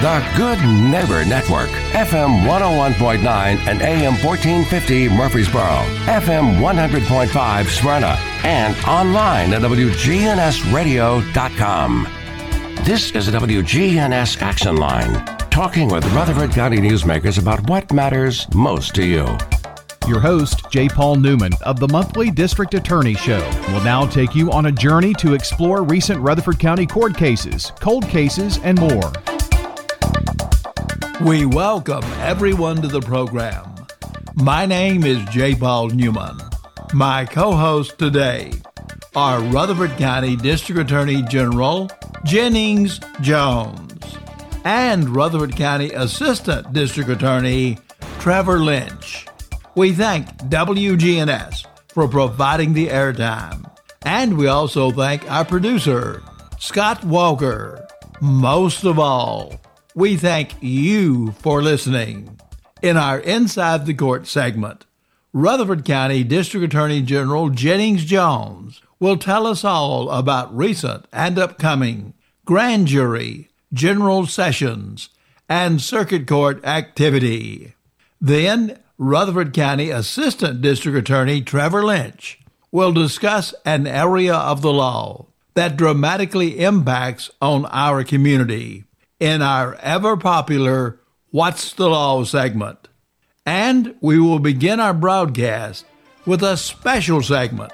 The Good Neighbor Network, FM 101.9 and AM 1450 Murfreesboro, FM 100.5 Smyrna, and online at WGNSradio.com. This is the WGNS Action Line, talking with Rutherford County newsmakers about what matters most to you. Your host, J. Paul Newman of the monthly District Attorney Show, will now take you on a journey to explore recent Rutherford County court cases, cold cases, and more. We welcome everyone to the program. My name is J. Paul Newman. My co hosts today are Rutherford County District Attorney General Jennings Jones and Rutherford County Assistant District Attorney Trevor Lynch. We thank WGNS for providing the airtime. And we also thank our producer, Scott Walker. Most of all, we thank you for listening. In our Inside the Court segment, Rutherford County District Attorney General Jennings Jones will tell us all about recent and upcoming grand jury, general sessions, and circuit court activity. Then, Rutherford County Assistant District Attorney Trevor Lynch will discuss an area of the law that dramatically impacts on our community in our ever popular What's the Law segment. And we will begin our broadcast with a special segment,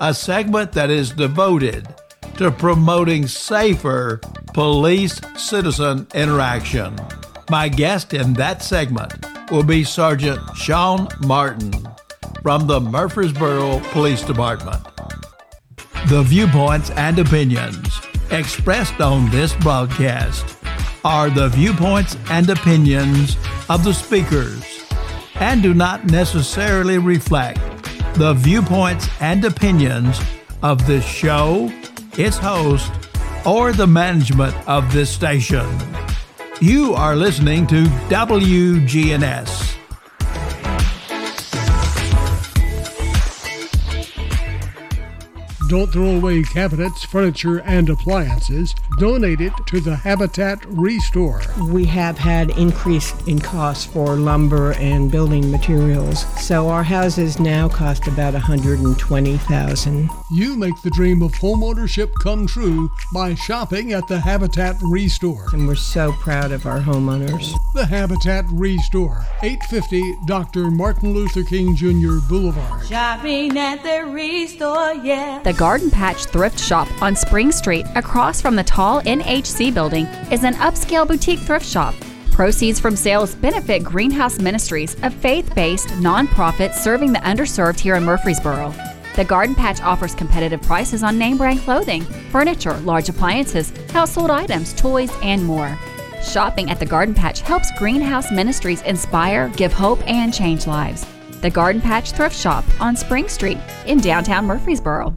a segment that is devoted to promoting safer police citizen interaction. My guest in that segment will be Sergeant Sean Martin from the Murfreesboro Police Department. The viewpoints and opinions expressed on this broadcast are the viewpoints and opinions of the speakers and do not necessarily reflect the viewpoints and opinions of this show, its host, or the management of this station. You are listening to WGNS. Don't throw away cabinets, furniture, and appliances. Donate it to the Habitat Restore. We have had increase in costs for lumber and building materials, so our houses now cost about 120,000. You make the dream of homeownership come true by shopping at the Habitat Restore. And we're so proud of our homeowners. The Habitat Restore, 850 Dr. Martin Luther King Jr. Boulevard. Shopping at the Restore, yeah. The Garden Patch Thrift Shop on Spring Street, across from the tall NHC building, is an upscale boutique thrift shop. Proceeds from sales benefit Greenhouse Ministries, a faith based nonprofit serving the underserved here in Murfreesboro. The Garden Patch offers competitive prices on name brand clothing, furniture, large appliances, household items, toys, and more. Shopping at the Garden Patch helps Greenhouse Ministries inspire, give hope, and change lives. The Garden Patch Thrift Shop on Spring Street in downtown Murfreesboro.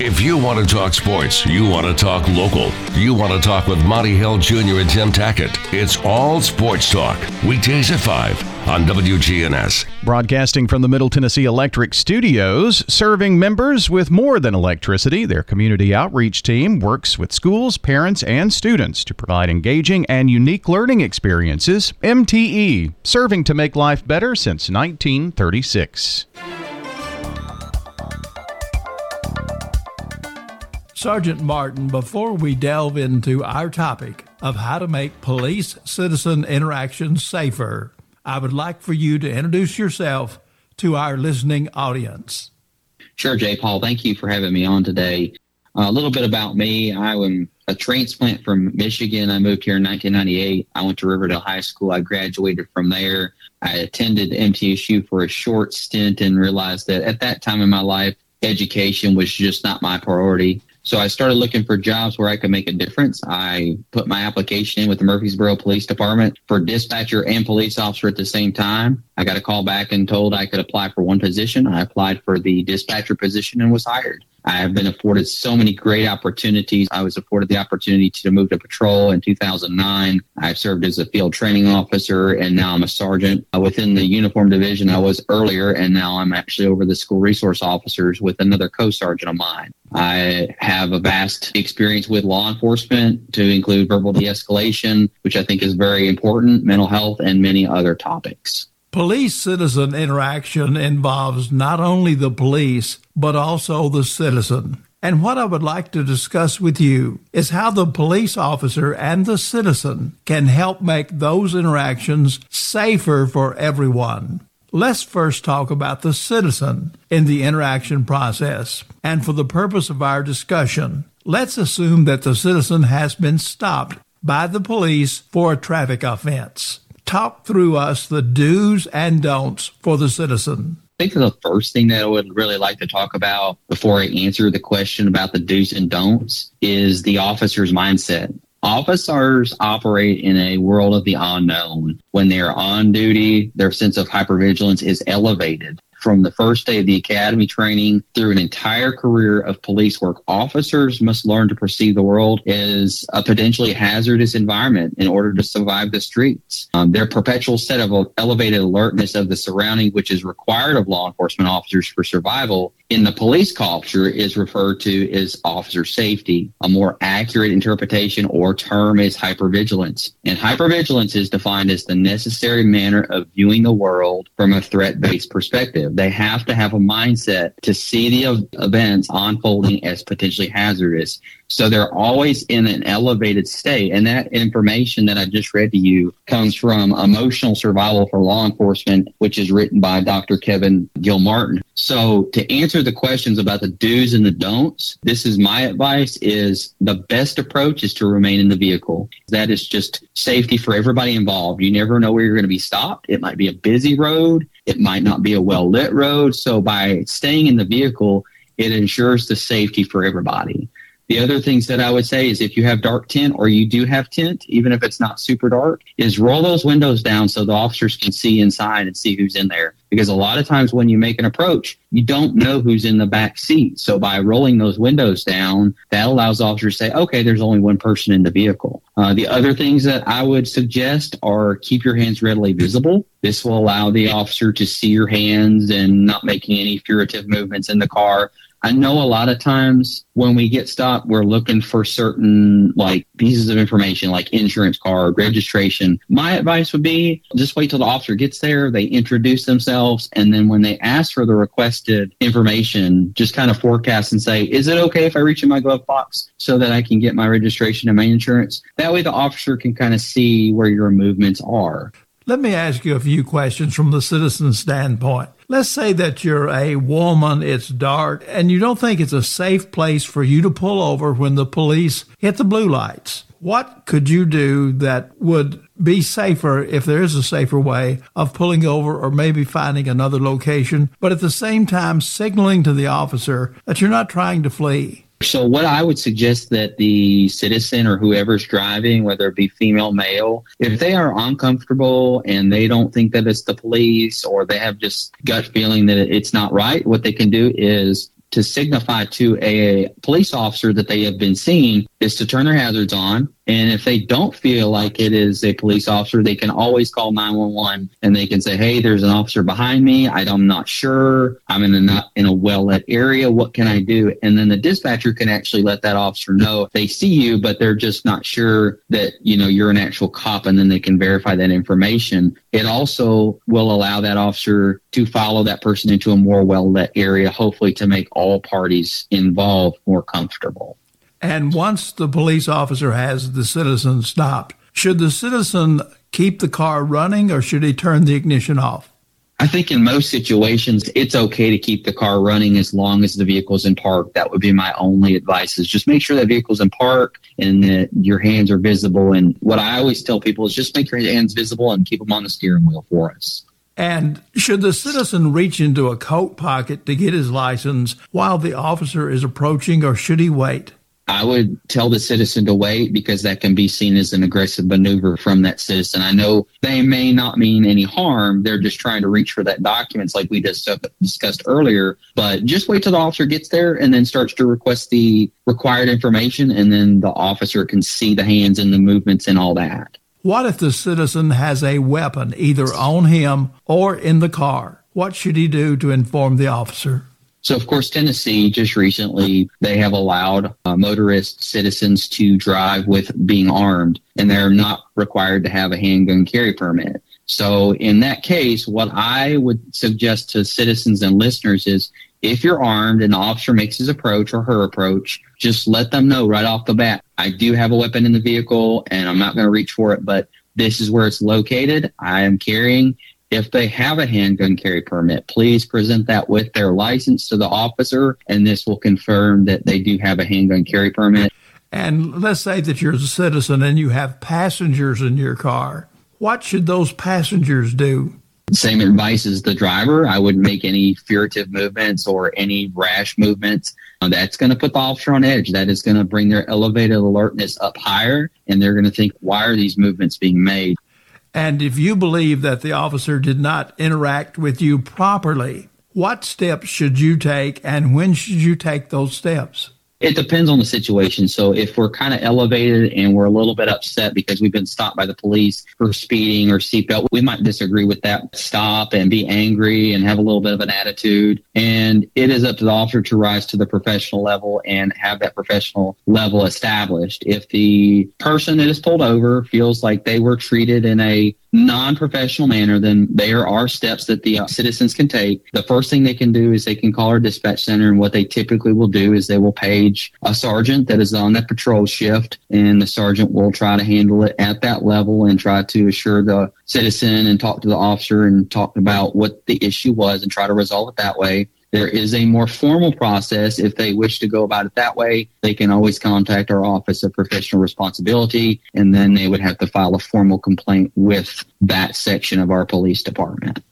If you want to talk sports, you want to talk local, you want to talk with Monty Hill Jr. and Tim Tackett, it's all sports talk. Weekdays at 5 on WGNS. Broadcasting from the Middle Tennessee Electric Studios, serving members with more than electricity, their community outreach team works with schools, parents, and students to provide engaging and unique learning experiences. MTE, serving to make life better since 1936. Sergeant Martin, before we delve into our topic of how to make police citizen interactions safer, I would like for you to introduce yourself to our listening audience. Sure, Jay Paul. Thank you for having me on today. Uh, a little bit about me. I am a transplant from Michigan. I moved here in 1998. I went to Riverdale High School. I graduated from there. I attended MTSU for a short stint and realized that at that time in my life, education was just not my priority. So I started looking for jobs where I could make a difference. I put my application in with the Murfreesboro Police Department for dispatcher and police officer at the same time. I got a call back and told I could apply for one position. I applied for the dispatcher position and was hired. I have been afforded so many great opportunities. I was afforded the opportunity to move to patrol in 2009. I've served as a field training officer and now I'm a sergeant uh, within the uniform division I was earlier. And now I'm actually over the school resource officers with another co-sergeant of mine. I have a vast experience with law enforcement to include verbal de-escalation, which I think is very important, mental health, and many other topics. Police citizen interaction involves not only the police, but also the citizen. And what I would like to discuss with you is how the police officer and the citizen can help make those interactions safer for everyone. Let's first talk about the citizen in the interaction process. And for the purpose of our discussion, let's assume that the citizen has been stopped by the police for a traffic offense talk through us the do's and don'ts for the citizen. I think the first thing that I would really like to talk about before I answer the question about the do's and don'ts is the officer's mindset. Officers operate in a world of the unknown. When they are on duty, their sense of hypervigilance is elevated from the first day of the academy training through an entire career of police work. Officers must learn to perceive the world as a potentially hazardous environment in order to survive the streets. Um, their perpetual set of elevated alertness of the surrounding, which is required of law enforcement officers for survival, in the police culture is referred to as officer safety. A more accurate interpretation or term is hypervigilance. And hypervigilance is defined as the necessary manner of viewing the world from a threat based perspective. They have to have a mindset to see the events unfolding as potentially hazardous so they're always in an elevated state. And that information that I just read to you comes from Emotional Survival for Law Enforcement, which is written by Dr. Kevin Gilmartin. So to answer the questions about the do's and the don'ts, this is my advice is the best approach is to remain in the vehicle. That is just safety for everybody involved. You never know where you're going to be stopped. It might be a busy road. It might not be a well lit road. So by staying in the vehicle, it ensures the safety for everybody. The other things that I would say is if you have dark tint or you do have tint, even if it's not super dark, is roll those windows down so the officers can see inside and see who's in there. Because a lot of times when you make an approach, you don't know who's in the back seat. So by rolling those windows down, that allows officers to say, okay, there's only one person in the vehicle. Uh, the other things that I would suggest are keep your hands readily visible. This will allow the officer to see your hands and not making any furtive movements in the car. I know a lot of times when we get stopped, we're looking for certain like pieces of information like insurance card, registration. My advice would be just wait till the officer gets there. They introduce themselves. And then when they ask for the requested information, just kind of forecast and say, is it okay if I reach in my glove box so that I can get my registration and my insurance? That way the officer can kind of see where your movements are. Let me ask you a few questions from the citizen standpoint. Let's say that you're a woman, it's dark, and you don't think it's a safe place for you to pull over when the police hit the blue lights. What could you do that would be safer if there is a safer way of pulling over or maybe finding another location, but at the same time signaling to the officer that you're not trying to flee? So what I would suggest that the citizen or whoever's driving, whether it be female, male, if they are uncomfortable and they don't think that it's the police or they have just gut feeling that it's not right, what they can do is to signify to a police officer that they have been seen is to turn their hazards on. And if they don't feel like it is a police officer, they can always call 911 and they can say, Hey, there's an officer behind me. I'm not sure. I'm in a not in a well lit area. What can I do? And then the dispatcher can actually let that officer know they see you, but they're just not sure that, you know, you're an actual cop and then they can verify that information. It also will allow that officer to follow that person into a more well lit area, hopefully to make all parties involved more comfortable. And once the police officer has the citizen stopped, should the citizen keep the car running or should he turn the ignition off? I think in most situations, it's okay to keep the car running as long as the vehicle's in park. That would be my only advice is just make sure that vehicle's in park and that your hands are visible. And what I always tell people is just make your hands visible and keep them on the steering wheel for us. And should the citizen reach into a coat pocket to get his license while the officer is approaching or should he wait? I would tell the citizen to wait because that can be seen as an aggressive maneuver from that citizen. I know they may not mean any harm. They're just trying to reach for that documents like we just discussed earlier. But just wait till the officer gets there and then starts to request the required information. And then the officer can see the hands and the movements and all that. What if the citizen has a weapon either on him or in the car? What should he do to inform the officer? So, of course, Tennessee just recently they have allowed uh, motorist citizens to drive with being armed, and they're not required to have a handgun carry permit. So, in that case, what I would suggest to citizens and listeners is if you're armed and the officer makes his approach or her approach, just let them know right off the bat, I do have a weapon in the vehicle and I'm not going to reach for it, but this is where it's located. I am carrying if they have a handgun carry permit, please present that with their license to the officer, and this will confirm that they do have a handgun carry permit. And let's say that you're a citizen and you have passengers in your car. What should those passengers do? Same advice as the driver. I wouldn't make any furtive movements or any rash movements. Uh, that's going to put the officer on edge. That is going to bring their elevated alertness up higher, and they're going to think, why are these movements being made? And if you believe that the officer did not interact with you properly, what steps should you take and when should you take those steps? It depends on the situation. So if we're kind of elevated and we're a little bit upset because we've been stopped by the police for speeding or seatbelt, we might disagree with that stop and be angry and have a little bit of an attitude. And it is up to the officer to rise to the professional level and have that professional level established. If the person that is pulled over feels like they were treated in a non-professional manner, then there are steps that the uh, citizens can take. The first thing they can do is they can call our dispatch center, and what they typically will do is they will page a sergeant that is on that patrol shift, and the sergeant will try to handle it at that level and try to assure the citizen and talk to the officer and talk about what the issue was and try to resolve it that way. There is a more formal process. If they wish to go about it that way, they can always contact our Office of Professional Responsibility, and then they would have to file a formal complaint with that section of our police department.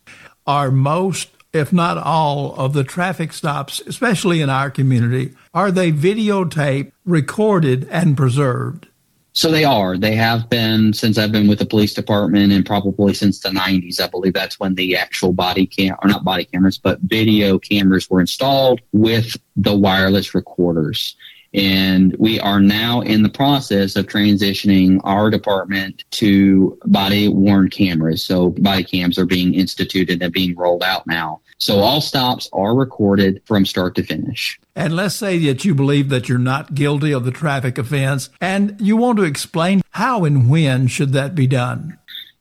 Are most, if not all, of the traffic stops, especially in our community, are they videotaped, recorded, and preserved? So they are. They have been since I've been with the police department and probably since the 90s. I believe that's when the actual body cam, or not body cameras, but video cameras were installed with the wireless recorders. And we are now in the process of transitioning our department to body worn cameras. So body cams are being instituted and being rolled out now. So all stops are recorded from start to finish. And let's say that you believe that you're not guilty of the traffic offense and you want to explain how and when should that be done.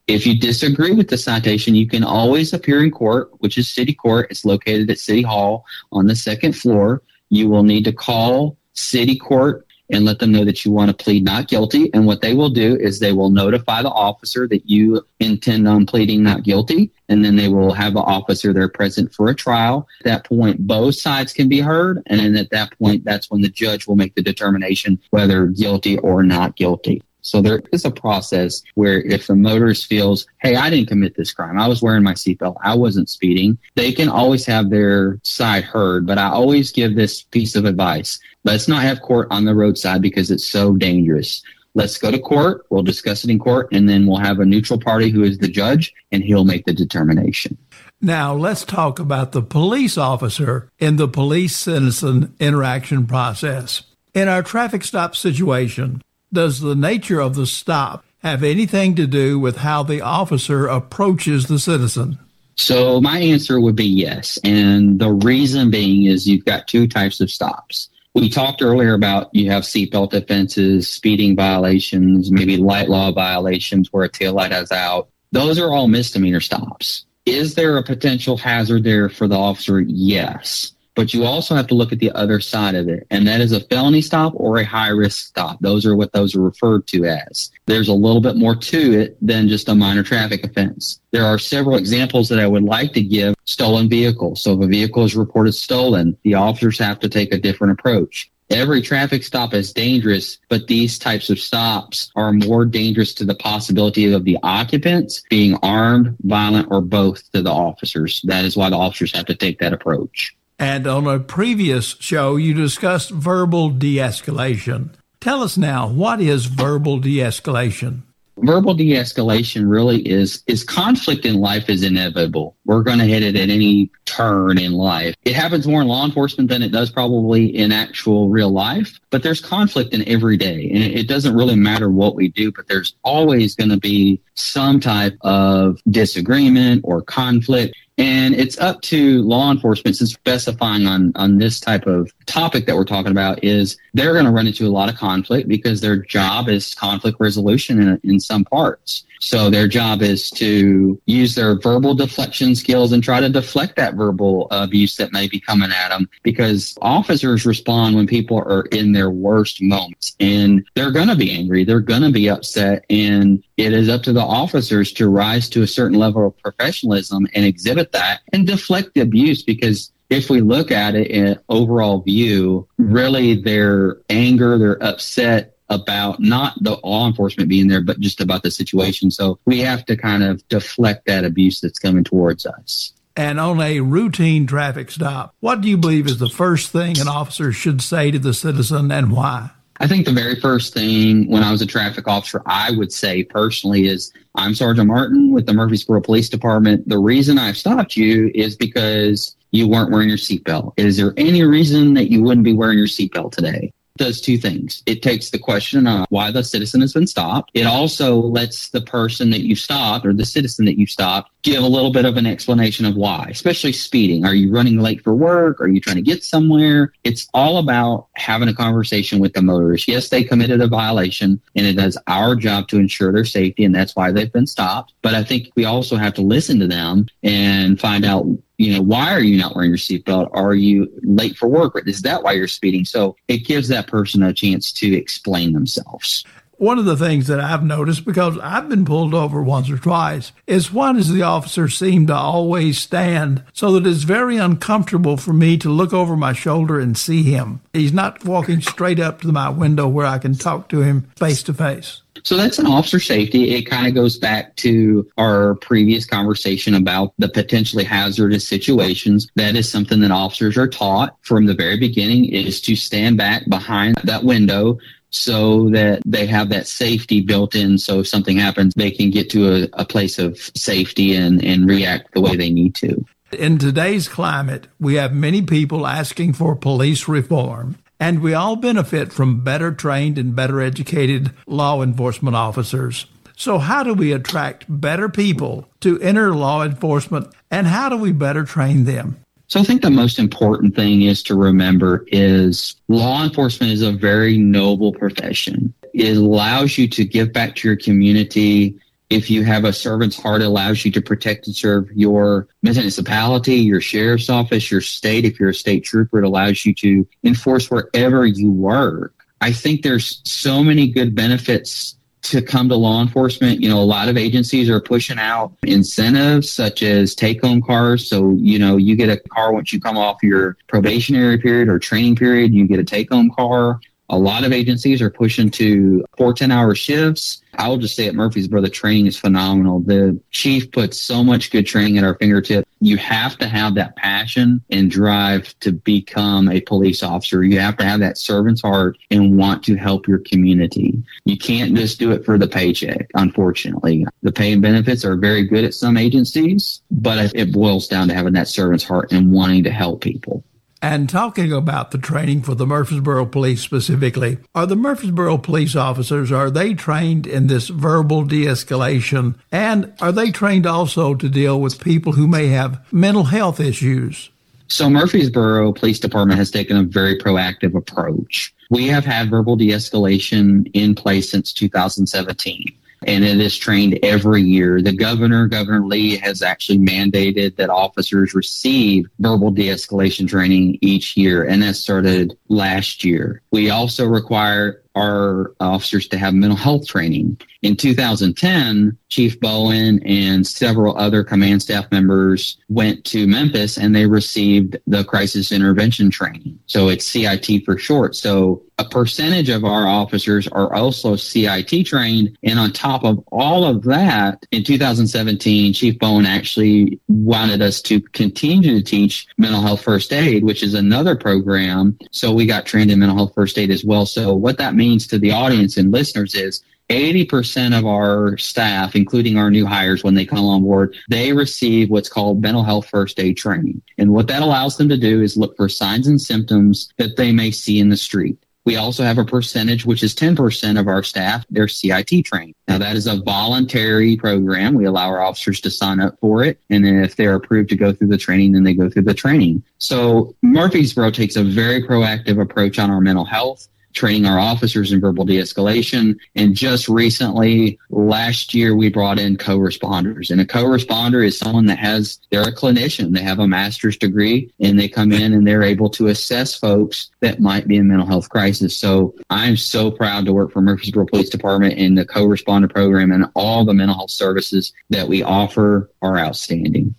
If you disagree with the citation, you can always appear in court, which is city court. It's located at City Hall on the second floor. You will need to call city court and let them know that you want to plead not guilty. And what they will do is they will notify the officer that you intend on pleading not guilty. And then they will have an officer there present for a trial. At that point, both sides can be heard. And then at that point, that's when the judge will make the determination whether guilty or not guilty. So there is a process where if the motorist feels, hey, I didn't commit this crime. I was wearing my seatbelt. I wasn't speeding. They can always have their side heard. But I always give this piece of advice. Let's not have court on the roadside because it's so dangerous. Let's go to court. We'll discuss it in court and then we'll have a neutral party who is the judge and he'll make the determination. Now, let's talk about the police officer in the police citizen interaction process. In our traffic stop situation, does the nature of the stop have anything to do with how the officer approaches the citizen? So, my answer would be yes. And the reason being is you've got two types of stops. We talked earlier about you have seatbelt offenses, speeding violations, maybe light law violations where a taillight is out. Those are all misdemeanor stops. Is there a potential hazard there for the officer? Yes. But you also have to look at the other side of it, and that is a felony stop or a high risk stop. Those are what those are referred to as. There's a little bit more to it than just a minor traffic offense. There are several examples that I would like to give. Stolen vehicles. So if a vehicle is reported stolen, the officers have to take a different approach. Every traffic stop is dangerous, but these types of stops are more dangerous to the possibility of the occupants being armed, violent, or both to the officers. That is why the officers have to take that approach. And on a previous show, you discussed verbal de escalation. Tell us now, what is verbal de escalation? verbal de-escalation really is is conflict in life is inevitable we're going to hit it at any turn in life it happens more in law enforcement than it does probably in actual real life but there's conflict in every day and it doesn't really matter what we do but there's always going to be some type of disagreement or conflict and it's up to law enforcement since specifying on, on this type of topic that we're talking about is they're going to run into a lot of conflict because their job is conflict resolution in, in some parts. So their job is to use their verbal deflection skills and try to deflect that verbal abuse that may be coming at them because officers respond when people are in their worst moments and they're going to be angry. They're going to be upset. And it is up to the officers to rise to a certain level of professionalism and exhibit that and deflect the abuse because if we look at it in overall view, really their anger, their upset about not the law enforcement being there, but just about the situation. So we have to kind of deflect that abuse that's coming towards us. And on a routine traffic stop, what do you believe is the first thing an officer should say to the citizen and why? I think the very first thing when I was a traffic officer, I would say personally is I'm Sergeant Martin with the Murfreesboro Police Department. The reason I've stopped you is because you weren't wearing your seatbelt. Is there any reason that you wouldn't be wearing your seatbelt today? Does two things. It takes the question of why the citizen has been stopped. It also lets the person that you stopped or the citizen that you stopped give a little bit of an explanation of why, especially speeding. Are you running late for work? Are you trying to get somewhere? It's all about having a conversation with the motorist. Yes, they committed a violation and it is our job to ensure their safety and that's why they've been stopped. But I think we also have to listen to them and find out you know, why are you not wearing your seatbelt? Are you late for work? Is that why you're speeding? So it gives that person a chance to explain themselves. One of the things that I've noticed, because I've been pulled over once or twice, is why does the officer seem to always stand so that it's very uncomfortable for me to look over my shoulder and see him? He's not walking straight up to my window where I can talk to him face to face. So that's an officer safety. It kind of goes back to our previous conversation about the potentially hazardous situations. That is something that officers are taught from the very beginning is to stand back behind that window so that they have that safety built in. So if something happens, they can get to a, a place of safety and, and react the way they need to. In today's climate, we have many people asking for police reform. And we all benefit from better trained and better educated law enforcement officers. So, how do we attract better people to enter law enforcement and how do we better train them? So I think the most important thing is to remember is law enforcement is a very noble profession. It allows you to give back to your community. If you have a servant's heart, it allows you to protect and serve your municipality, your sheriff's office, your state. If you're a state trooper, it allows you to enforce wherever you work. I think there's so many good benefits to come to law enforcement. You know, a lot of agencies are pushing out incentives such as take home cars. So, you know, you get a car once you come off your probationary period or training period, you get a take home car. A lot of agencies are pushing to four 10 hour shifts. I will just say at Murfreesboro, the training is phenomenal. The chief puts so much good training at our fingertips. You have to have that passion and drive to become a police officer. You have to have that servant's heart and want to help your community. You can't just do it for the paycheck, unfortunately. The pay and benefits are very good at some agencies, but it boils down to having that servant's heart and wanting to help people. And talking about the training for the Murfreesboro Police specifically, are the Murfreesboro police officers are they trained in this verbal de-escalation and are they trained also to deal with people who may have mental health issues? So Murfreesboro Police Department has taken a very proactive approach. We have had verbal de-escalation in place since 2017 and it is trained every year. The governor, Governor Lee, has actually mandated that officers receive verbal de escalation training each year, and that started last year. We also require our officers to have mental health training. In 2010, Chief Bowen and several other command staff members went to Memphis and they received the crisis intervention training. So it's CIT for short. So a percentage of our officers are also CIT trained. And on top of all of that, in 2017, Chief Bowen actually wanted us to continue to teach mental health first aid, which is another program. So we got trained in mental health first aid as well. So what that means to the audience and listeners is 80% of our staff, including our new hires when they come on board, they receive what's called mental health first aid training. And what that allows them to do is look for signs and symptoms that they may see in the street. We also have a percentage, which is 10% of our staff, they're CIT trained. Now that is a voluntary program. We allow our officers to sign up for it. And then if they're approved to go through the training, then they go through the training. So Murfreesboro takes a very proactive approach on our mental health training our officers in verbal de-escalation. And just recently, last year, we brought in co-responders. And a co-responder is someone that has, they're a clinician. They have a master's degree and they come in and they're able to assess folks that might be in mental health crisis. So I'm so proud to work for Murfreesboro Police Department in the co-responder program and all the mental health services that we offer are outstanding.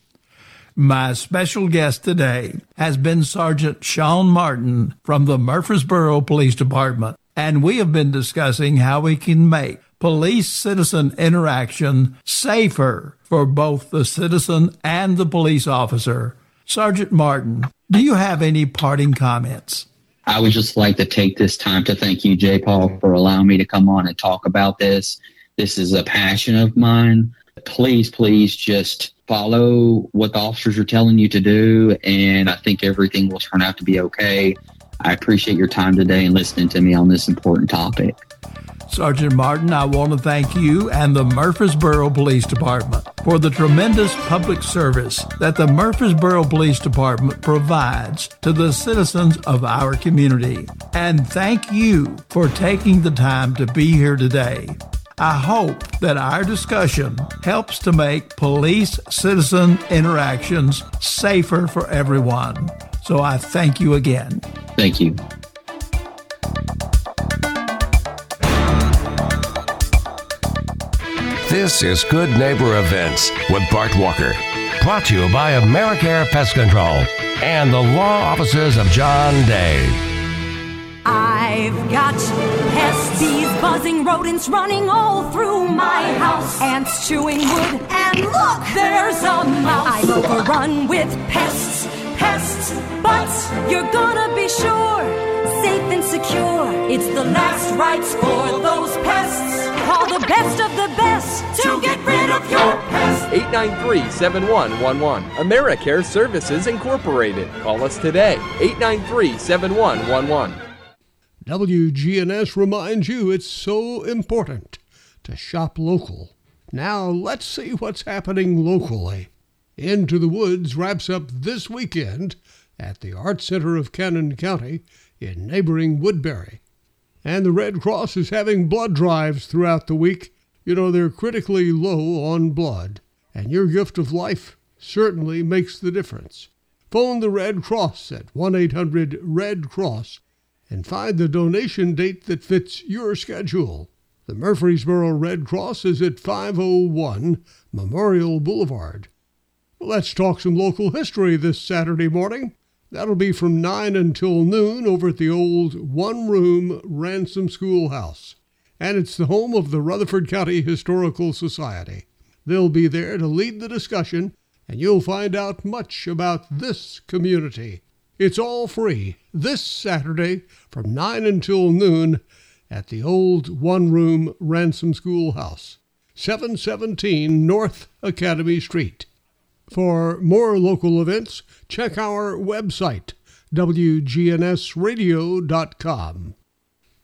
My special guest today has been Sergeant Sean Martin from the Murfreesboro Police Department, and we have been discussing how we can make police citizen interaction safer for both the citizen and the police officer. Sergeant Martin, do you have any parting comments? I would just like to take this time to thank you, J. Paul, for allowing me to come on and talk about this. This is a passion of mine. Please, please just follow what the officers are telling you to do, and I think everything will turn out to be okay. I appreciate your time today and listening to me on this important topic. Sergeant Martin, I want to thank you and the Murfreesboro Police Department for the tremendous public service that the Murfreesboro Police Department provides to the citizens of our community. And thank you for taking the time to be here today. I hope that our discussion helps to make police citizen interactions safer for everyone. So I thank you again. Thank you. This is Good Neighbor Events with Bart Walker. Brought to you by AmeriCare Pest Control and the law offices of John Day. I've got pests, bees, buzzing rodents running all through my house. Ants chewing wood, and look, there's a mouse. I'm overrun with pests, pests, but you're gonna be sure, safe and secure. It's the last rites for those pests. Call the best of the best to get rid of your pests. 893 7111. AmeriCare Services Incorporated. Call us today. 893 7111. WGNS reminds you it's so important to shop local. Now let's see what's happening locally. Into the Woods wraps up this weekend at the Art Center of Cannon County in neighboring Woodbury. And the Red Cross is having blood drives throughout the week. You know, they're critically low on blood, and your gift of life certainly makes the difference. Phone the Red Cross at 1 800 Red Cross and find the donation date that fits your schedule. The Murfreesboro Red Cross is at 501 Memorial Boulevard. Let's talk some local history this Saturday morning. That'll be from 9 until noon over at the old one room Ransom Schoolhouse. And it's the home of the Rutherford County Historical Society. They'll be there to lead the discussion, and you'll find out much about this community. It's all free this Saturday from 9 until noon at the old one room Ransom Schoolhouse, 717 North Academy Street. For more local events, check our website, WGNSradio.com.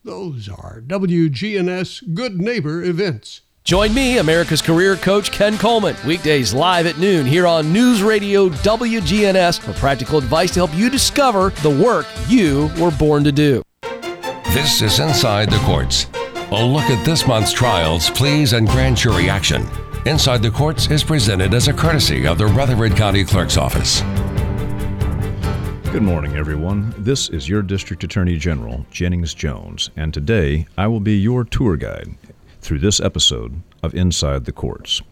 Those are WGNS Good Neighbor events. Join me, America's career coach Ken Coleman, weekdays live at noon here on News Radio WGNS for practical advice to help you discover the work you were born to do. This is Inside the Courts. A look at this month's trials, pleas, and grand jury action. Inside the Courts is presented as a courtesy of the Rutherford County Clerk's Office. Good morning, everyone. This is your District Attorney General, Jennings Jones, and today I will be your tour guide through this episode of Inside the Courts.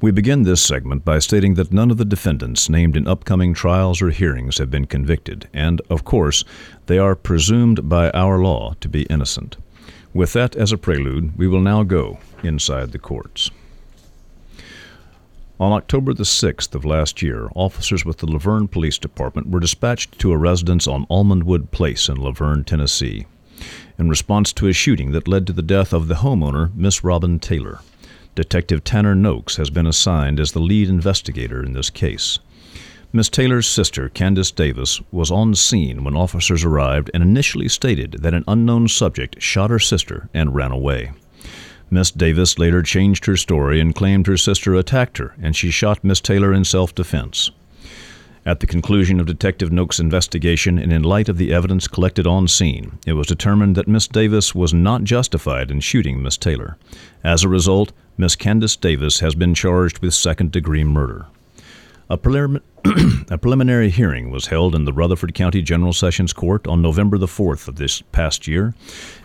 We begin this segment by stating that none of the defendants named in upcoming trials or hearings have been convicted, and, of course, they are presumed by our law to be innocent. With that as a prelude, we will now go inside the courts. On October the 6th of last year, officers with the La Vergne Police Department were dispatched to a residence on Almondwood Place in La Vergne, Tennessee, in response to a shooting that led to the death of the homeowner, Miss Robin Taylor. Detective Tanner Noakes has been assigned as the lead investigator in this case. Miss Taylor's sister, Candace Davis, was on scene when officers arrived and initially stated that an unknown subject shot her sister and ran away. Miss Davis later changed her story and claimed her sister attacked her and she shot Miss Taylor in self defense. At the conclusion of Detective Noakes' investigation and in light of the evidence collected on scene, it was determined that Miss Davis was not justified in shooting Miss Taylor. As a result, Miss Candace Davis has been charged with second degree murder. A, prelim- a, preliminary hearing was held in the Rutherford County General Sessions Court on November the 4th of this past year,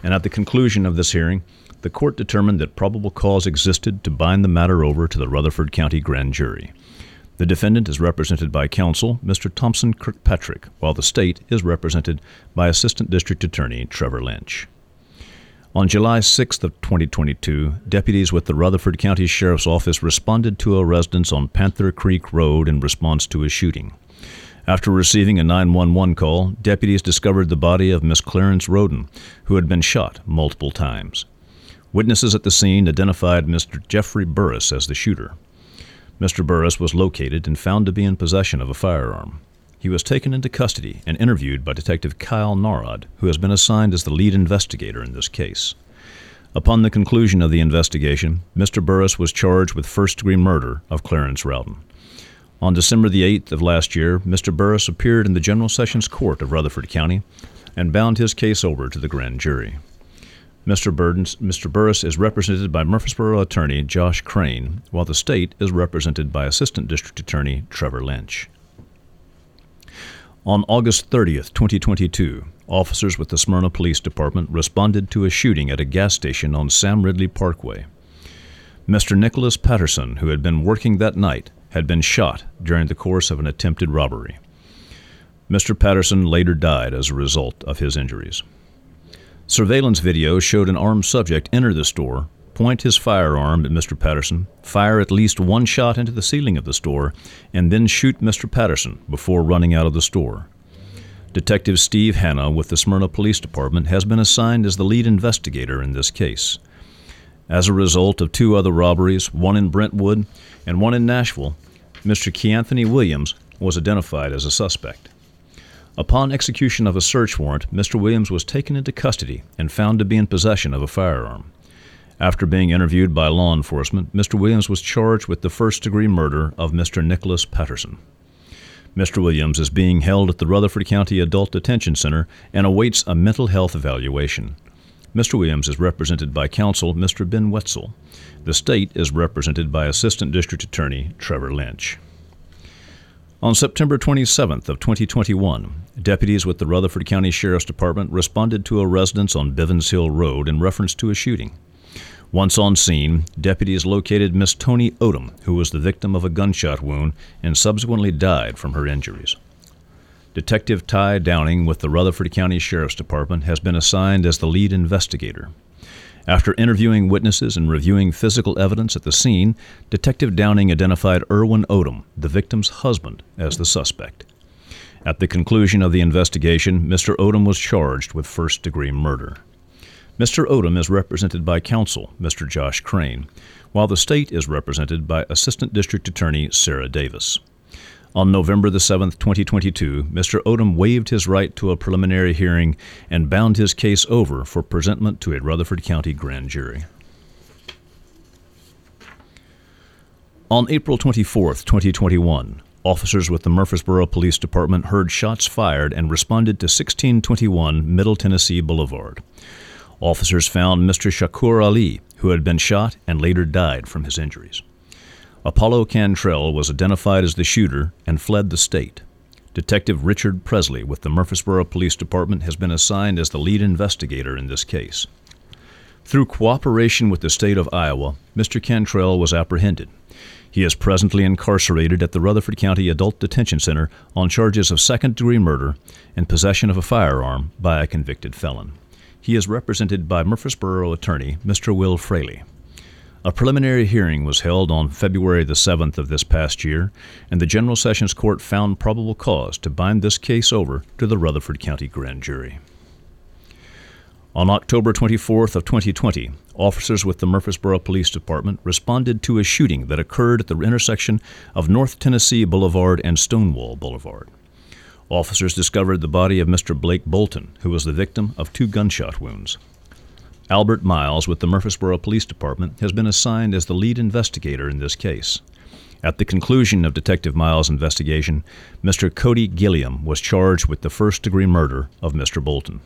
and at the conclusion of this hearing, the court determined that probable cause existed to bind the matter over to the Rutherford County Grand Jury. The defendant is represented by counsel Mr. Thompson Kirkpatrick, while the state is represented by Assistant District Attorney Trevor Lynch. On July 6th of 2022, deputies with the Rutherford County Sheriff's Office responded to a residence on Panther Creek Road in response to a shooting. After receiving a 911 call, deputies discovered the body of Miss Clarence Roden, who had been shot multiple times. Witnesses at the scene identified Mr. Jeffrey Burris as the shooter. Mr. Burris was located and found to be in possession of a firearm. He was taken into custody and interviewed by Detective Kyle Narod, who has been assigned as the lead investigator in this case. Upon the conclusion of the investigation, Mr. Burris was charged with first degree murder of Clarence Rouden. On December the 8th of last year, Mr. Burris appeared in the General Sessions Court of Rutherford County and bound his case over to the grand jury. Mr. Burdens, Mr. Burris is represented by Murfreesboro attorney Josh Crane, while the state is represented by Assistant District Attorney Trevor Lynch. On August 30th, 2022, officers with the Smyrna Police Department responded to a shooting at a gas station on Sam Ridley Parkway. Mr. Nicholas Patterson, who had been working that night, had been shot during the course of an attempted robbery. Mr. Patterson later died as a result of his injuries. Surveillance video showed an armed subject enter the store, point his firearm at Mr. Patterson, fire at least one shot into the ceiling of the store, and then shoot Mr. Patterson before running out of the store. Detective Steve Hanna with the Smyrna Police Department has been assigned as the lead investigator in this case. As a result of two other robberies, one in Brentwood and one in Nashville, Mr. Keanthony Williams was identified as a suspect. Upon execution of a search warrant, Mr. Williams was taken into custody and found to be in possession of a firearm. After being interviewed by law enforcement, Mr. Williams was charged with the first degree murder of Mr. Nicholas Patterson. Mr. Williams is being held at the Rutherford County Adult Detention Center and awaits a mental health evaluation. Mr. Williams is represented by counsel Mr. Ben Wetzel. The state is represented by Assistant District Attorney Trevor Lynch. On September 27th of 2021, deputies with the Rutherford County Sheriff's Department responded to a residence on Bivens Hill Road in reference to a shooting. Once on scene, deputies located Miss Tony Odom, who was the victim of a gunshot wound and subsequently died from her injuries. Detective Ty Downing with the Rutherford County Sheriff's Department has been assigned as the lead investigator. After interviewing witnesses and reviewing physical evidence at the scene, Detective Downing identified Erwin Odom, the victim's husband, as the suspect. At the conclusion of the investigation, Mr. Odom was charged with first degree murder. Mr. Odom is represented by counsel, Mr. Josh Crane, while the state is represented by Assistant District Attorney Sarah Davis. On November the 7th, 2022, Mr. Odom waived his right to a preliminary hearing and bound his case over for presentment to a Rutherford County grand jury. On April 24, 2021, officers with the Murfreesboro Police Department heard shots fired and responded to 1621 Middle Tennessee Boulevard. Officers found Mr. Shakur Ali, who had been shot and later died from his injuries. Apollo Cantrell was identified as the shooter and fled the state. Detective Richard Presley with the Murfreesboro Police Department has been assigned as the lead investigator in this case. Through cooperation with the state of Iowa, Mr. Cantrell was apprehended. He is presently incarcerated at the Rutherford County Adult Detention Center on charges of second degree murder and possession of a firearm by a convicted felon. He is represented by Murfreesboro attorney Mr. Will Fraley. A preliminary hearing was held on February the 7th of this past year, and the General Sessions Court found probable cause to bind this case over to the Rutherford County Grand Jury. On October 24th of 2020, officers with the Murfreesboro Police Department responded to a shooting that occurred at the intersection of North Tennessee Boulevard and Stonewall Boulevard. Officers discovered the body of Mr. Blake Bolton, who was the victim of two gunshot wounds. Albert Miles with the Murfreesboro Police Department has been assigned as the lead investigator in this case. At the conclusion of Detective Miles' investigation, Mr. Cody Gilliam was charged with the first degree murder of Mr. Bolton.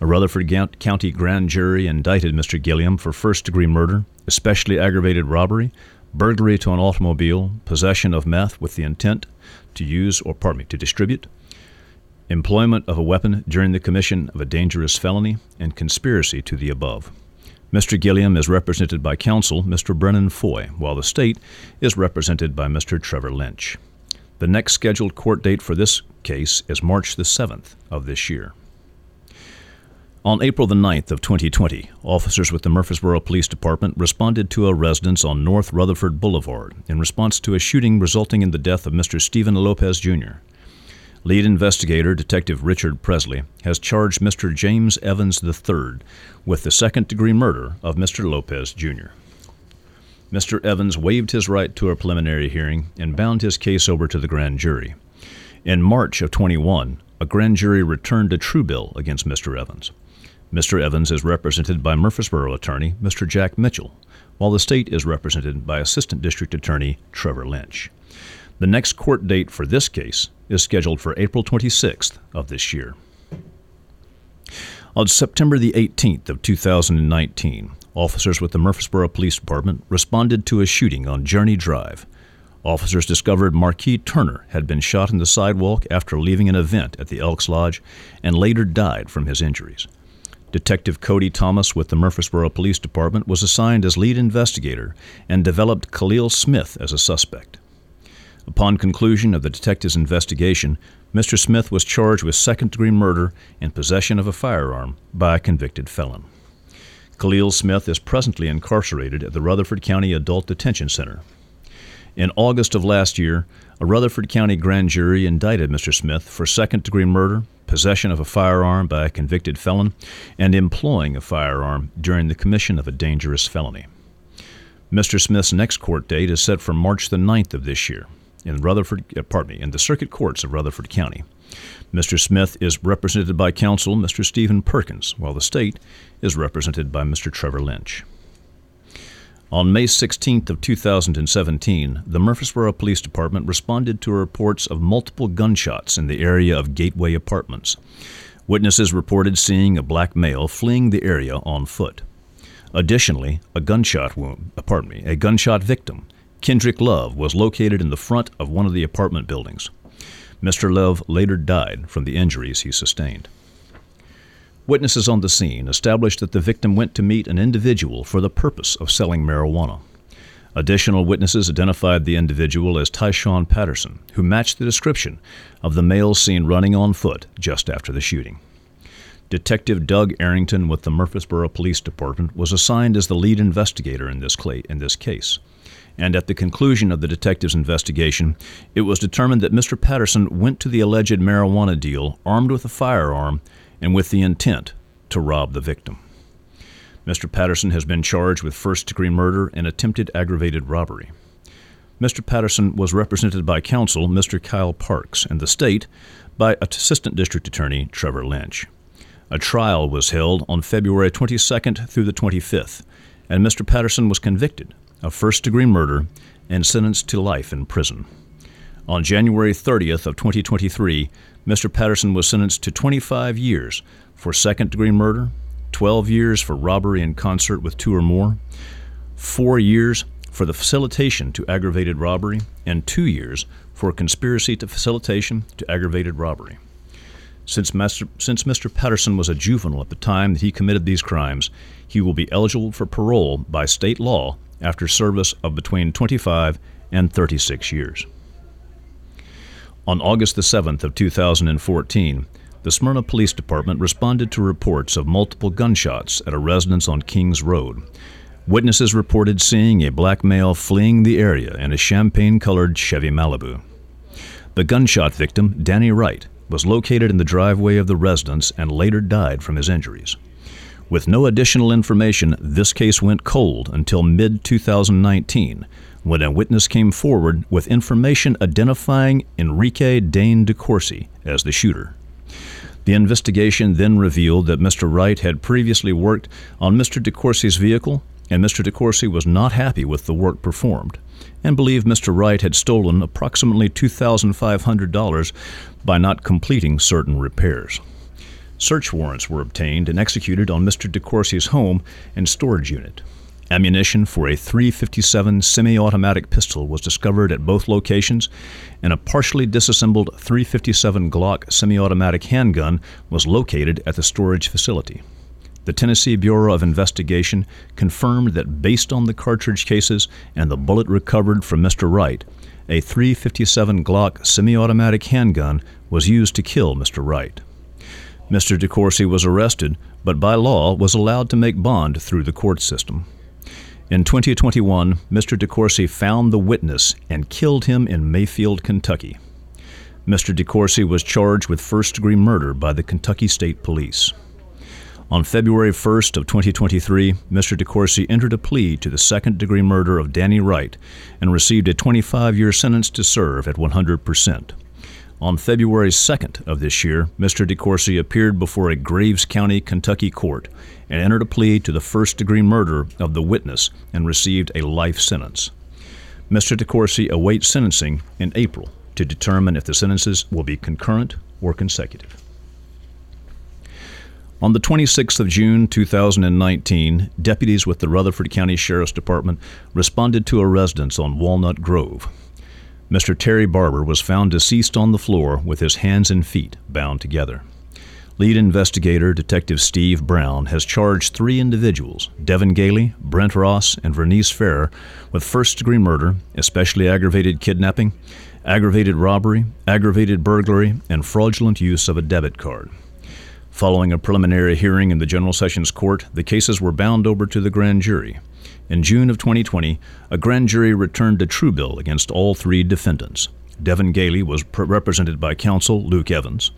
A Rutherford County grand jury indicted Mr. Gilliam for first degree murder, especially aggravated robbery, burglary to an automobile, possession of meth with the intent to use or pardon me, to distribute, employment of a weapon during the commission of a dangerous felony, and conspiracy to the above. Mr. Gilliam is represented by counsel Mr. Brennan Foy, while the state is represented by Mr. Trevor Lynch. The next scheduled court date for this case is March the 7th of this year. On April the 9th of 2020, officers with the Murfreesboro Police Department responded to a residence on North Rutherford Boulevard in response to a shooting resulting in the death of Mr. Stephen Lopez Jr. Lead investigator Detective Richard Presley has charged Mr. James Evans III with the second degree murder of Mr. Lopez Jr. Mr. Evans waived his right to a preliminary hearing and bound his case over to the grand jury. In March of 21, a grand jury returned a true bill against Mr. Evans. Mr. Evans is represented by Murfreesboro attorney Mr. Jack Mitchell, while the state is represented by Assistant District Attorney Trevor Lynch. The next court date for this case is scheduled for April 26th of this year. On September the 18th of 2019, officers with the Murfreesboro Police Department responded to a shooting on Journey Drive. Officers discovered Marquis Turner had been shot in the sidewalk after leaving an event at the Elks Lodge and later died from his injuries. Detective Cody Thomas with the Murfreesboro Police Department was assigned as lead investigator and developed Khalil Smith as a suspect. Upon conclusion of the detective's investigation, Mr. Smith was charged with second degree murder and possession of a firearm by a convicted felon. Khalil Smith is presently incarcerated at the Rutherford County Adult Detention Center. In August of last year, a Rutherford County grand jury indicted Mr. Smith for second degree murder, possession of a firearm by a convicted felon, and employing a firearm during the commission of a dangerous felony. Mr. Smith's next court date is set for March the 9th of this year in Rutherford, uh, pardon me, in the circuit courts of Rutherford County. Mr. Smith is represented by counsel Mr. Stephen Perkins, while the state is represented by Mr. Trevor Lynch. On May 16th of 2017, the Murfreesboro Police Department responded to reports of multiple gunshots in the area of Gateway Apartments. Witnesses reported seeing a black male fleeing the area on foot. Additionally, a gunshot wound, uh, pardon me, a gunshot victim Kendrick Love was located in the front of one of the apartment buildings. Mr. Love later died from the injuries he sustained. Witnesses on the scene established that the victim went to meet an individual for the purpose of selling marijuana. Additional witnesses identified the individual as Tyshawn Patterson, who matched the description of the male seen running on foot just after the shooting. Detective Doug Arrington with the Murfreesboro Police Department was assigned as the lead investigator in this, case and at the conclusion of the detective's investigation, it was determined that Mr. Patterson went to the alleged marijuana deal armed with a firearm and with the intent to rob the victim. Mr. Patterson has been charged with first degree murder and attempted aggravated robbery. Mr. Patterson was represented by counsel Mr. Kyle Parks and the state by Assistant District Attorney Trevor Lynch. A trial was held on February 22nd through the 25th, and Mr. Patterson was convicted of first degree murder and sentenced to life in prison. On January 30th of 2023, Mr. Patterson was sentenced to 25 years for second degree murder, 12 years for robbery in concert with two or more, 4 years for the facilitation to aggravated robbery and two years for conspiracy to facilitation to aggravated robbery. Since Mr. since Mr. Patterson was a juvenile at the time that he committed these crimes, he will be eligible for parole by state law after service of between 25 and 36 years. On August the 7th of 2014, the Smyrna Police Department responded to reports of multiple gunshots at a residence on Kings Road. Witnesses reported seeing a black male fleeing the area in a champagne colored Chevy Malibu. The gunshot victim, Danny Wright, was located in the driveway of the residence and later died from his injuries. With no additional information, this case went cold until mid 2019 when a witness came forward with information identifying Enrique Dane DeCourcy as the shooter. The investigation then revealed that Mr. Wright had previously worked on Mr. DeCourcy's vehicle, and Mr. DeCourcy was not happy with the work performed, and believed Mr. Wright had stolen approximately $2,500 by not completing certain repairs. Search warrants were obtained and executed on Mr. DeCourcy's home and storage unit. Ammunition for a 357 semi automatic pistol was discovered at both locations, and a partially disassembled 357 Glock semi automatic handgun was located at the storage facility. The Tennessee Bureau of Investigation confirmed that based on the cartridge cases and the bullet recovered from Mr. Wright, a 357 Glock semi automatic handgun was used to kill Mr. Wright. Mr. DeCourcy was arrested, but by law was allowed to make bond through the court system. In 2021, Mr. DeCourcy found the witness and killed him in Mayfield, Kentucky. Mr. DeCourcy was charged with first-degree murder by the Kentucky State Police. On February 1st of 2023, Mr. DeCourcy entered a plea to the second-degree murder of Danny Wright and received a 25-year sentence to serve at 100%. On February 2nd of this year, Mr. DeCourcy appeared before a Graves County, Kentucky court and entered a plea to the first degree murder of the witness and received a life sentence. Mr. DeCourcy awaits sentencing in April to determine if the sentences will be concurrent or consecutive. On the 26th of June 2019, deputies with the Rutherford County Sheriff's Department responded to a residence on Walnut Grove. Mr. Terry Barber was found deceased on the floor with his hands and feet bound together. Lead investigator Detective Steve Brown has charged three individuals, Devin Gailey, Brent Ross, and Vernice Ferrer, with first degree murder, especially aggravated kidnapping, aggravated robbery, aggravated burglary, and fraudulent use of a debit card. Following a preliminary hearing in the General Sessions Court, the cases were bound over to the grand jury. In June of 2020, a grand jury returned a true bill against all three defendants. Devin Gailey was represented by counsel Luke Evans.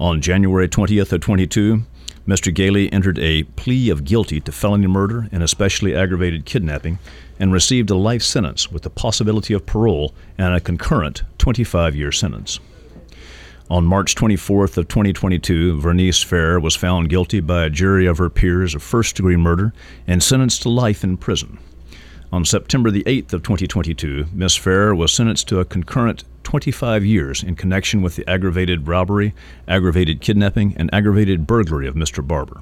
On January 20th of 22, Mr. Gailey entered a plea of guilty to felony murder and especially aggravated kidnapping and received a life sentence with the possibility of parole and a concurrent 25-year sentence. On March 24th of 2022, Vernice Fair was found guilty by a jury of her peers of first-degree murder and sentenced to life in prison. On September the 8th of 2022, Miss Fair was sentenced to a concurrent 25 years in connection with the aggravated robbery, aggravated kidnapping, and aggravated burglary of Mr. Barber.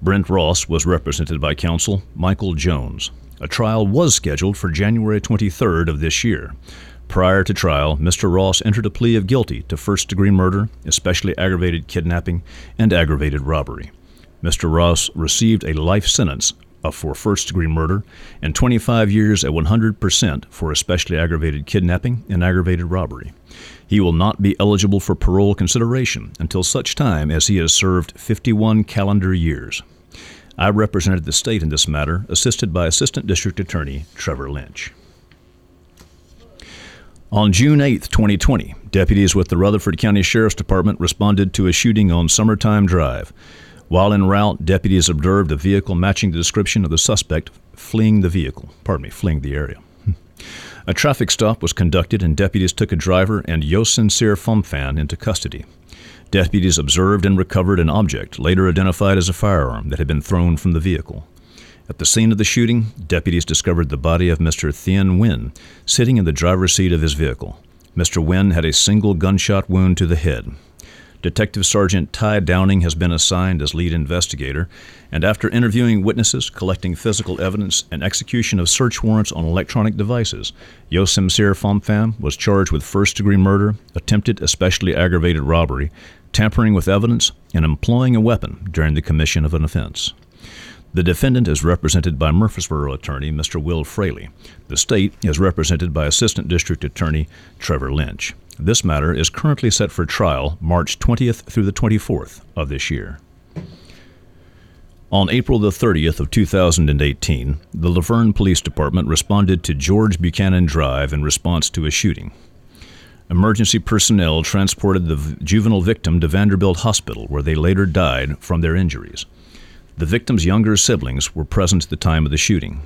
Brent Ross was represented by counsel Michael Jones. A trial was scheduled for January 23rd of this year. Prior to trial, Mr. Ross entered a plea of guilty to first degree murder, especially aggravated kidnapping, and aggravated robbery. Mr. Ross received a life sentence uh, for first degree murder and 25 years at 100% for especially aggravated kidnapping and aggravated robbery. He will not be eligible for parole consideration until such time as he has served 51 calendar years. I represented the state in this matter, assisted by Assistant District Attorney Trevor Lynch. On June 8, 2020, deputies with the Rutherford County Sheriff's Department responded to a shooting on Summertime Drive. While en route, deputies observed a vehicle matching the description of the suspect fleeing the vehicle, pardon me, fleeing the area. A traffic stop was conducted and deputies took a driver and Sincere Fumfan into custody. Deputies observed and recovered an object, later identified as a firearm, that had been thrown from the vehicle. At the scene of the shooting, deputies discovered the body of Mr. Thien Nguyen sitting in the driver's seat of his vehicle. Mr. Nguyen had a single gunshot wound to the head. Detective Sergeant Ty Downing has been assigned as lead investigator, and after interviewing witnesses, collecting physical evidence, and execution of search warrants on electronic devices, Yosim Sir Fomfam was charged with first degree murder, attempted especially aggravated robbery, tampering with evidence, and employing a weapon during the commission of an offense. The defendant is represented by Murfreesboro attorney Mr. Will Fraley. The state is represented by Assistant District Attorney Trevor Lynch. This matter is currently set for trial March 20th through the 24th of this year. On April the 30th of 2018, the La Vergne Police Department responded to George Buchanan Drive in response to a shooting. Emergency personnel transported the juvenile victim to Vanderbilt Hospital, where they later died from their injuries. The victim's younger siblings were present at the time of the shooting.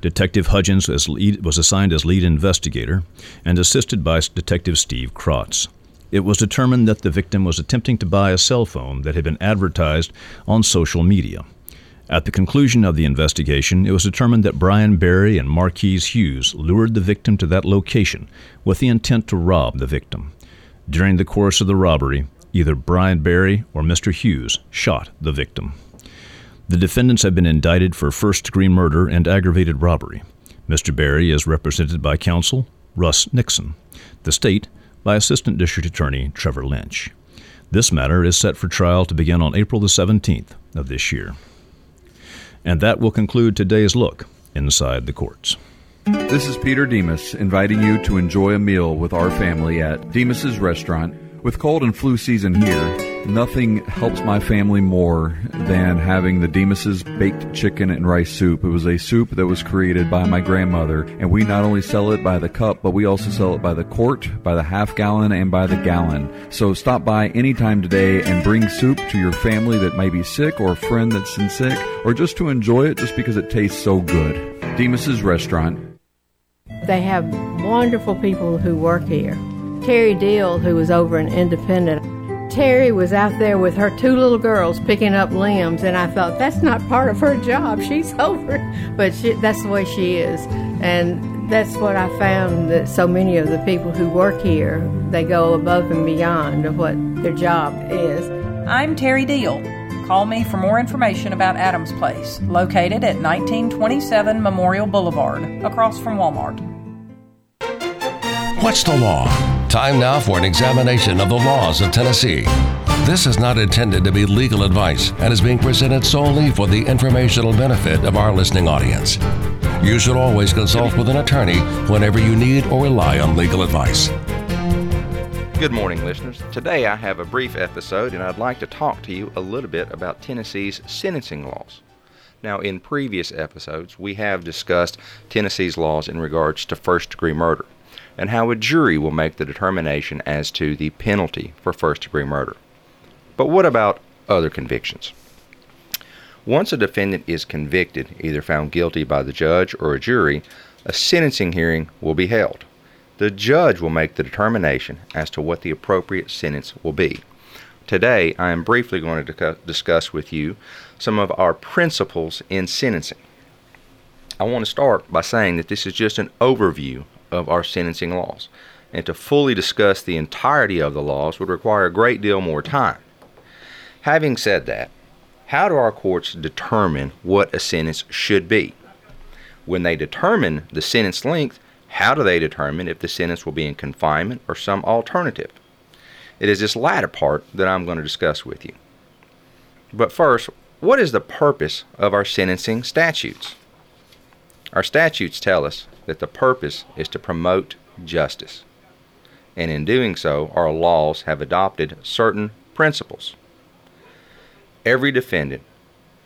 Detective Hudgens was assigned as lead investigator and assisted by Detective Steve Krotz. It was determined that the victim was attempting to buy a cell phone that had been advertised on social media. At the conclusion of the investigation, it was determined that Brian Barry and Marquise Hughes lured the victim to that location with the intent to rob the victim. During the course of the robbery, either Brian Barry or Mr. Hughes shot the victim. The defendants have been indicted for first degree murder and aggravated robbery. Mr. Barry is represented by counsel Russ Nixon. The state by Assistant District Attorney Trevor Lynch. This matter is set for trial to begin on April the 17th of this year. And that will conclude today's look inside the courts. This is Peter Demos inviting you to enjoy a meal with our family at Demos's Restaurant. With cold and flu season here, nothing helps my family more than having the Demos's baked chicken and rice soup. It was a soup that was created by my grandmother, and we not only sell it by the cup, but we also sell it by the quart, by the half gallon, and by the gallon. So stop by anytime today and bring soup to your family that may be sick or a friend that's sick, or just to enjoy it just because it tastes so good. Demos's Restaurant. They have wonderful people who work here. Terry Deal, who was over in Independent, Terry was out there with her two little girls picking up limbs, and I thought that's not part of her job. She's over, but she, that's the way she is, and that's what I found that so many of the people who work here they go above and beyond of what their job is. I'm Terry Deal. Call me for more information about Adams Place, located at 1927 Memorial Boulevard, across from Walmart. What's the law? Time now for an examination of the laws of Tennessee. This is not intended to be legal advice and is being presented solely for the informational benefit of our listening audience. You should always consult with an attorney whenever you need or rely on legal advice. Good morning, listeners. Today I have a brief episode and I'd like to talk to you a little bit about Tennessee's sentencing laws. Now, in previous episodes, we have discussed Tennessee's laws in regards to first degree murder and how a jury will make the determination as to the penalty for first degree murder. But what about other convictions? Once a defendant is convicted, either found guilty by the judge or a jury, a sentencing hearing will be held. The judge will make the determination as to what the appropriate sentence will be. Today, I am briefly going to discuss with you some of our principles in sentencing. I want to start by saying that this is just an overview of our sentencing laws. And to fully discuss the entirety of the laws would require a great deal more time. Having said that, how do our courts determine what a sentence should be? When they determine the sentence length, how do they determine if the sentence will be in confinement or some alternative? It is this latter part that I'm going to discuss with you. But first, what is the purpose of our sentencing statutes? Our statutes tell us that the purpose is to promote justice. And in doing so, our laws have adopted certain principles. Every defendant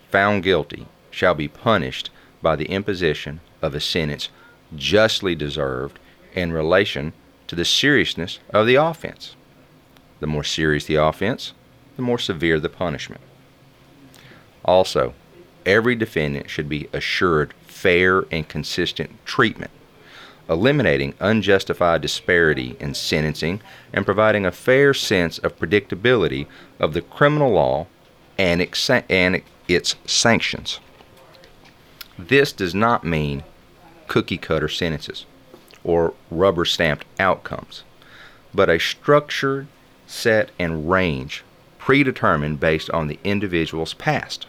found guilty shall be punished by the imposition of a sentence justly deserved in relation to the seriousness of the offense. The more serious the offense, the more severe the punishment. Also, every defendant should be assured fair and consistent treatment, eliminating unjustified disparity in sentencing and providing a fair sense of predictability of the criminal law and, and its sanctions. This does not mean cookie cutter sentences or rubber stamped outcomes, but a structured, set, and range predetermined based on the individual's past.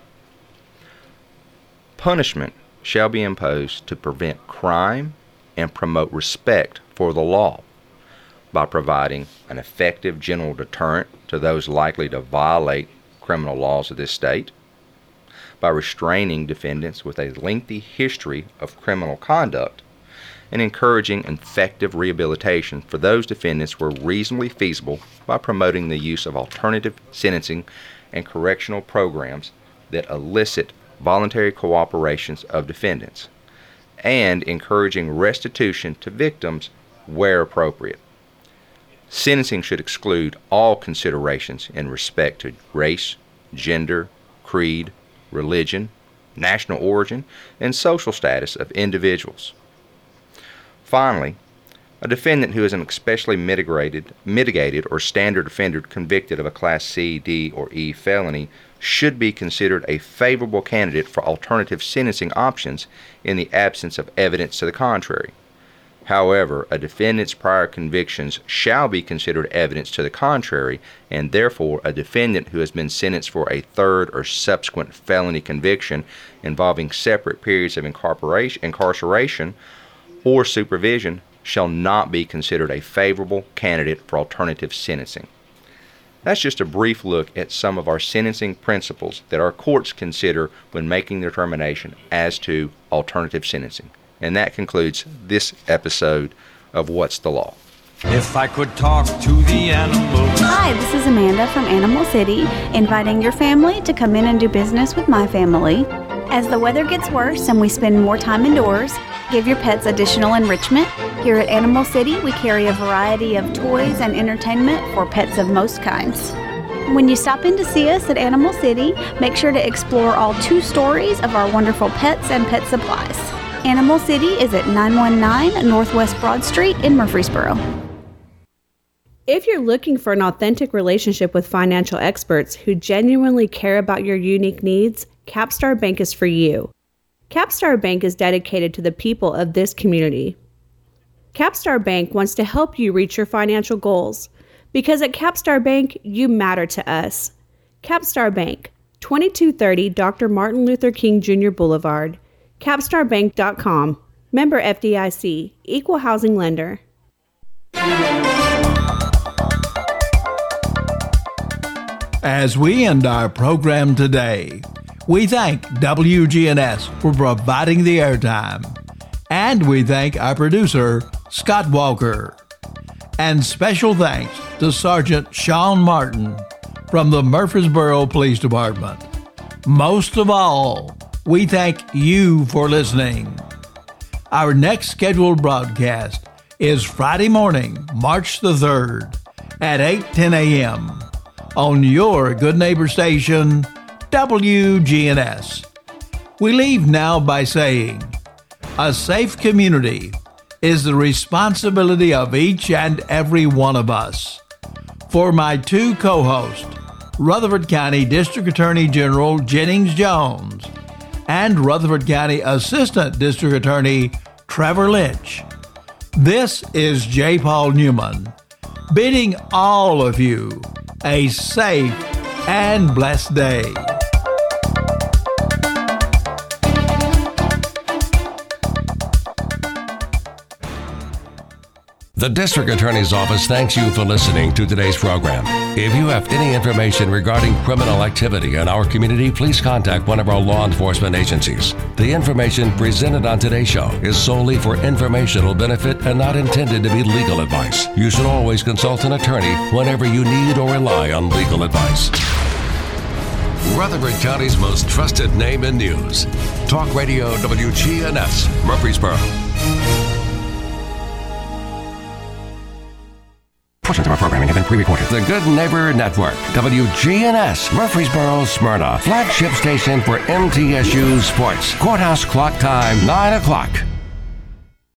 Punishment shall be imposed to prevent crime and promote respect for the law by providing an effective general deterrent to those likely to violate criminal laws of this state, by restraining defendants with a lengthy history of criminal conduct, and encouraging effective rehabilitation for those defendants where reasonably feasible by promoting the use of alternative sentencing and correctional programs that elicit voluntary cooperations of defendants, and encouraging restitution to victims where appropriate. Sentencing should exclude all considerations in respect to race, gender, creed, religion, national origin, and social status of individuals. Finally, a defendant who is an especially mitigated, mitigated or standard offender convicted of a Class C, D, or E felony should be considered a favorable candidate for alternative sentencing options in the absence of evidence to the contrary. However, a defendant's prior convictions shall be considered evidence to the contrary, and therefore a defendant who has been sentenced for a third or subsequent felony conviction involving separate periods of incarceration or supervision shall not be considered a favorable candidate for alternative sentencing. That's just a brief look at some of our sentencing principles that our courts consider when making their determination as to alternative sentencing. And that concludes this episode of What's the Law? If I could talk to the animals. Hi, this is Amanda from Animal City, inviting your family to come in and do business with my family. As the weather gets worse and we spend more time indoors, give your pets additional enrichment. Here at Animal City, we carry a variety of toys and entertainment for pets of most kinds. When you stop in to see us at Animal City, make sure to explore all two stories of our wonderful pets and pet supplies. Animal City is at 919 Northwest Broad Street in Murfreesboro. If you're looking for an authentic relationship with financial experts who genuinely care about your unique needs, Capstar Bank is for you. Capstar Bank is dedicated to the people of this community. Capstar Bank wants to help you reach your financial goals because at Capstar Bank, you matter to us. Capstar Bank, 2230 Dr. Martin Luther King Jr. Boulevard, capstarbank.com. Member FDIC, Equal Housing Lender. As we end our program today, we thank WGNS for providing the airtime. And we thank our producer, Scott Walker. And special thanks to Sergeant Sean Martin from the Murfreesboro Police Department. Most of all, we thank you for listening. Our next scheduled broadcast is Friday morning, March the 3rd at 8:10 a.m. on your good neighbor station WGNS. We leave now by saying, a safe community is the responsibility of each and every one of us. For my two co-hosts, Rutherford County District Attorney General Jennings Jones and Rutherford County Assistant District Attorney Trevor Lynch. This is J. Paul Newman, bidding all of you a safe and blessed day. The District Attorney's Office thanks you for listening to today's program. If you have any information regarding criminal activity in our community, please contact one of our law enforcement agencies. The information presented on today's show is solely for informational benefit and not intended to be legal advice. You should always consult an attorney whenever you need or rely on legal advice. Rutherford County's most trusted name in news. Talk Radio WGNS, Murfreesboro. Portions of our programming have been pre-recorded. The Good Neighbor Network, WGNS, Murfreesboro, Smyrna, flagship station for MTSU Sports. Courthouse clock time, 9 o'clock.